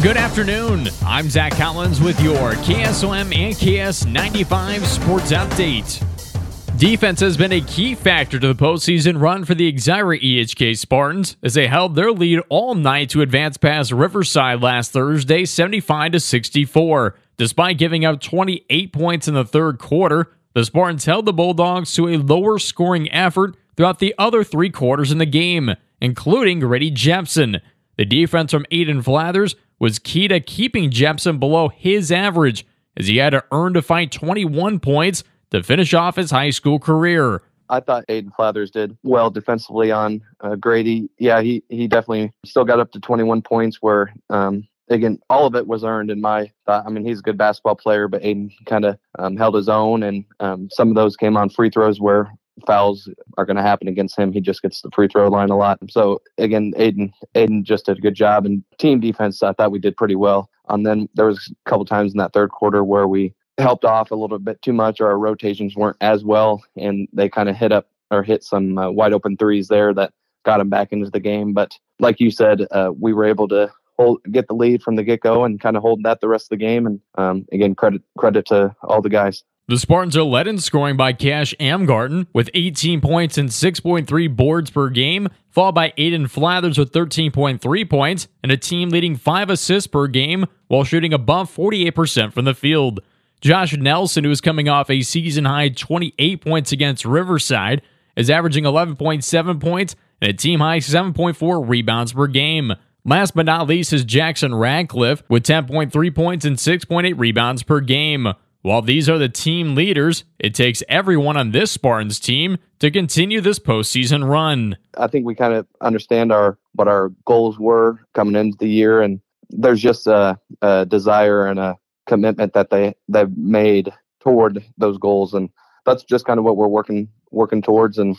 Good afternoon. I'm Zach Collins with your KSOM and KS95 Sports Update. Defense has been a key factor to the postseason run for the Exira EHK Spartans as they held their lead all night to advance past Riverside last Thursday 75 to 64. Despite giving up 28 points in the third quarter, the Spartans held the Bulldogs to a lower scoring effort throughout the other three quarters in the game, including Grady Jepson. The defense from Aiden Flathers was key to keeping Jepson below his average as he had to earn to fight 21 points to finish off his high school career. I thought Aiden Flathers did well defensively on uh, Grady. Yeah, he he definitely still got up to 21 points. Where um, again, all of it was earned in my thought. I mean, he's a good basketball player, but Aiden kind of um, held his own, and um, some of those came on free throws where fouls are going to happen against him. He just gets the free throw line a lot. So again, Aiden Aiden just did a good job, and team defense I thought we did pretty well. And then there was a couple times in that third quarter where we helped off a little bit too much, or our rotations weren't as well, and they kind of hit up or hit some uh, wide open threes there that got them back into the game. But like you said, uh, we were able to hold, get the lead from the get go and kind of hold that the rest of the game. And um, again, credit credit to all the guys. The Spartans are led in scoring by Cash Amgarten with 18 points and 6.3 boards per game, followed by Aiden Flathers with 13.3 points and a team leading 5 assists per game while shooting above 48% from the field. Josh Nelson, who is coming off a season high 28 points against Riverside, is averaging 11.7 points and a team high 7.4 rebounds per game. Last but not least is Jackson Radcliffe with 10.3 points and 6.8 rebounds per game. While these are the team leaders, it takes everyone on this Spartans team to continue this postseason run. I think we kind of understand our what our goals were coming into the year, and there's just a, a desire and a commitment that they they've made toward those goals, and that's just kind of what we're working working towards. And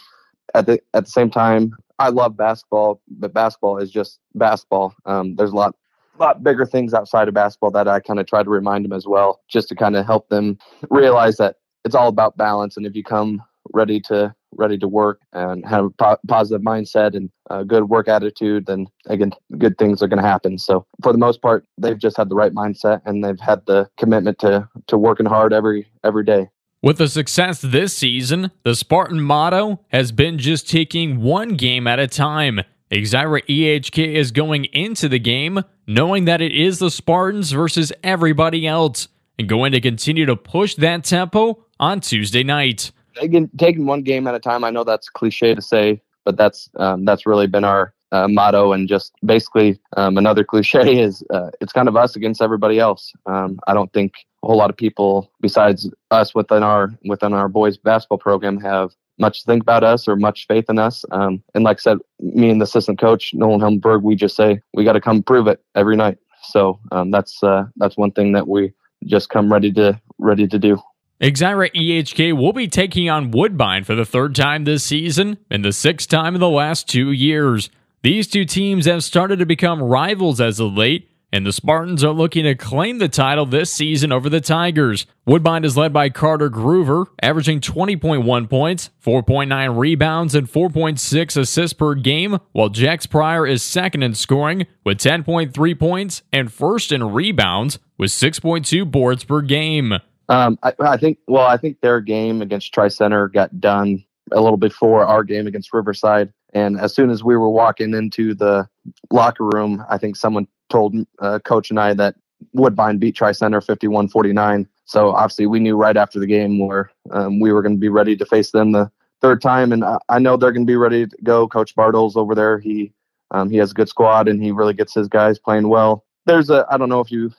at the at the same time, I love basketball, but basketball is just basketball. Um, there's a lot lot bigger things outside of basketball that I kind of try to remind them as well, just to kind of help them realize that it's all about balance. And if you come ready to ready to work and have a po- positive mindset and a good work attitude, then again, good things are going to happen. So for the most part, they've just had the right mindset and they've had the commitment to to working hard every every day. With the success this season, the Spartan motto has been just taking one game at a time. Exira EHK is going into the game knowing that it is the Spartans versus everybody else and going to continue to push that tempo on Tuesday night. Again, taking one game at a time. I know that's cliche to say, but that's um, that's really been our uh, motto. And just basically, um, another cliche is uh, it's kind of us against everybody else. Um, I don't think a whole lot of people besides us within our within our boys basketball program have much think about us or much faith in us. Um, and like I said, me and the assistant coach Nolan Helmberg, we just say we got to come prove it every night. So um, that's uh, that's one thing that we just come ready to ready to do. Exira EHK will be taking on Woodbine for the third time this season and the sixth time in the last two years. These two teams have started to become rivals as of late, and the Spartans are looking to claim the title this season over the Tigers. Woodbine is led by Carter Groover, averaging 20.1 points, 4.9 rebounds, and 4.6 assists per game, while Jax Pryor is second in scoring with 10.3 points and first in rebounds with 6.2 boards per game. Um, I, I think, well, I think their game against Tri Center got done a little before our game against Riverside. And as soon as we were walking into the locker room, I think someone told uh, coach and I that Woodbine beat Tri Center 51 49. So obviously, we knew right after the game where um, we were going to be ready to face them the third time. And I, I know they're going to be ready to go. Coach Bartles over there, he um, he has a good squad and he really gets his guys playing well. There's a I don't know if you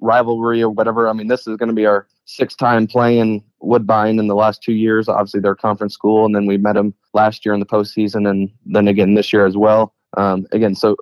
rivalry or whatever. I mean, this is going to be our sixth time playing Woodbine in the last two years. Obviously, their conference school, and then we met them last year in the postseason, and then again this year as well. Um, again, so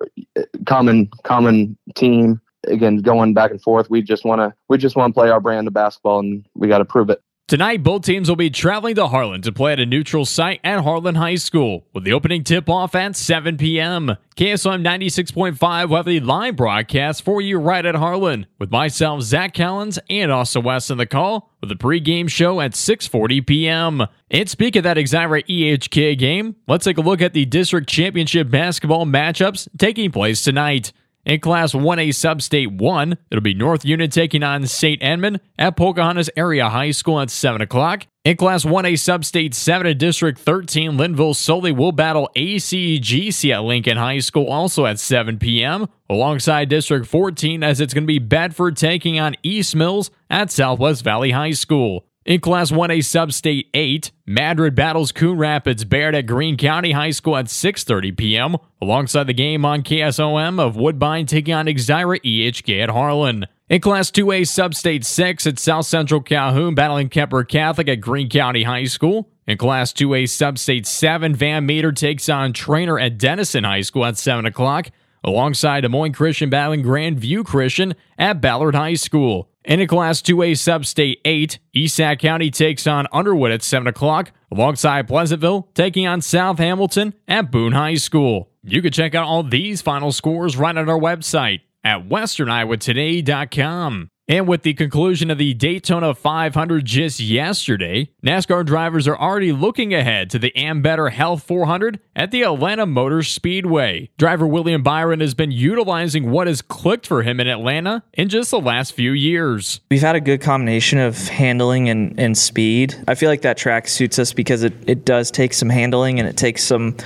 common common team. Again, going back and forth. We just want to we just want to play our brand of basketball, and we got to prove it. Tonight, both teams will be traveling to Harlan to play at a neutral site at Harlan High School, with the opening tip off at 7 p.m. KSOM 96.5 will have the live broadcast for you right at Harlan, with myself, Zach Collins, and Austin West in the call, with a pregame show at 6.40 p.m. And speak of that Exira EHK game, let's take a look at the district championship basketball matchups taking place tonight. In Class 1A Substate 1, it'll be North Union taking on St. Edmund at Pocahontas Area High School at 7 o'clock. In Class 1A Substate 7 in District 13, Lynnville Sully will battle ACGC at Lincoln High School also at 7 p.m. alongside District 14 as it's going to be Bedford taking on East Mills at Southwest Valley High School. In Class 1A Substate 8, Madrid battles Coon Rapids Bayard at Greene County High School at 6.30 p.m. alongside the game on KSOM of Woodbine taking on Exira EHK at Harlan. In Class 2A Substate 6 at South Central Calhoun battling Kuemper Catholic at Greene County High School. In Class 2A Substate 7, Van Meter takes on Treynor at Denison High School at 7 o'clock alongside Des Moines Christian battling Grandview Christian at Ballard High School. In a Class 2A Substate 8, East Sac County takes on Underwood at 7 o'clock, alongside Pleasantville taking on South Hamilton at Boone High School. You can check out all these final scores right on our website at westerniowatoday.com. And with the conclusion of the Daytona 500 just yesterday, NASCAR drivers are already looking ahead to the Ambetter Health 400 at the Atlanta Motor Speedway. Driver William Byron has been utilizing what has clicked for him in Atlanta in just the last few years. We've had a good combination of handling and, and speed. I feel like that track suits us because it, it does take some handling and it takes some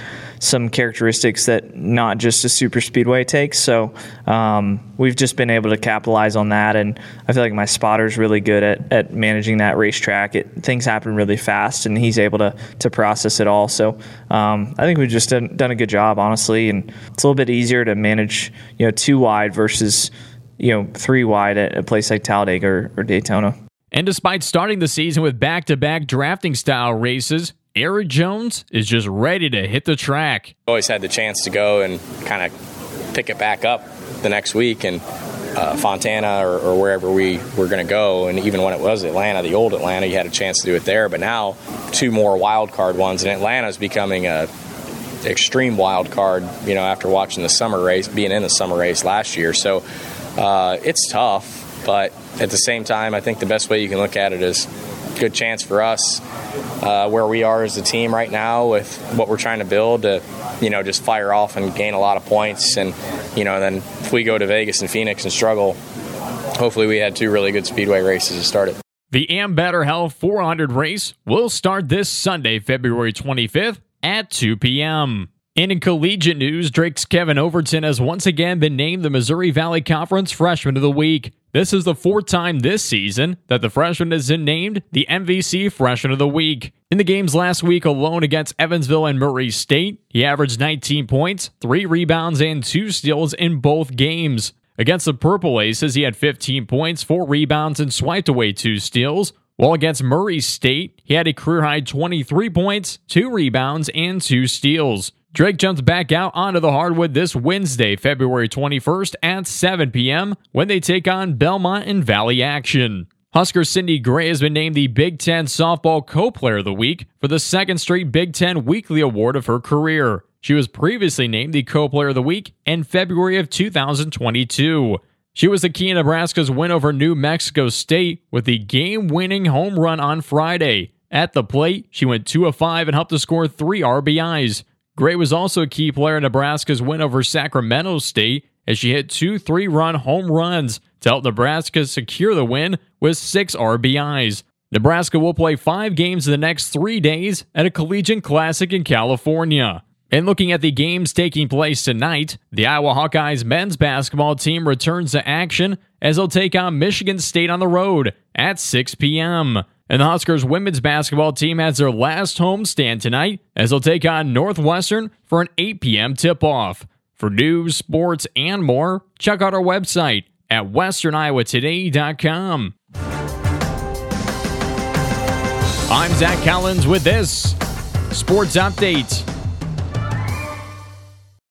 some characteristics that not just a super speedway takes. So um, we've just been able to capitalize on that, and I feel like my spotter's really good at, at managing that racetrack. It, things happen really fast, and he's able to to process it all. So um, I think we've just done, done a good job, honestly, and it's a little bit easier to manage, you know, two wide versus you know three wide at a place like Talladega or, or Daytona. And despite starting the season with back to back drafting style races, Erik Jones is just ready to hit the track. Always had the chance to go and kind of pick it back up the next week and uh, Fontana or, or, wherever we were going to go. And even when it was Atlanta, the old Atlanta, you had a chance to do it there. But now, two more wild card ones, and Atlanta is becoming a extreme wild card. You know, after watching the summer race, being in the summer race last year, so uh, it's tough. But at the same time, I think the best way you can look at it is good chance for us uh, where we are as a team right now with what we're trying to build to, you know, just fire off and gain a lot of points. And, you know, then if we go to Vegas and Phoenix and struggle, hopefully we had two really good speedway races to start it. The Ambetter Health 400 race will start this Sunday, February 25th at 2 p.m. And in collegiate news, Drake's Kevin Overton has once again been named the Missouri Valley Conference Freshman of the Week. This is the fourth time this season that the freshman has been named the MVC Freshman of the Week. In the games last week alone against Evansville and Murray State, he averaged 19 points, 3 rebounds, and 2 steals in both games. Against the Purple Aces, he had 15 points, 4 rebounds, and swiped away 2 steals. While against Murray State, he had a career high 23 points, 2 rebounds, and 2 steals. Drake jumps back out onto the hardwood this Wednesday, February 21st at 7 p.m. when they take on Belmont in Valley action. Husker Cindy Gray has been named the Big Ten Softball Co Player of the Week for the second straight Big Ten Weekly Award of her career. She was previously named the Co Player of the Week in February of 2022. She was the key in Nebraska's win over New Mexico State with the game winning home run on Friday. At the plate, she went 2 of 5 and helped to score 3 RBIs. Gray was also a key player in Nebraska's win over Sacramento State as she hit two three run home runs to help Nebraska secure the win with six RBIs. Nebraska will play five games in the next three days at a collegiate classic in California. And looking at the games taking place tonight, the Iowa Hawkeyes men's basketball team returns to action as they'll take on Michigan State on the road at 6 p.m. And the Huskers women's basketball team has their last home stand tonight as they'll take on Northwestern for an 8 p.m. tip off. For news, sports, and more, check out our website at westerniowatoday.com. I'm Zach Collins with this sports update.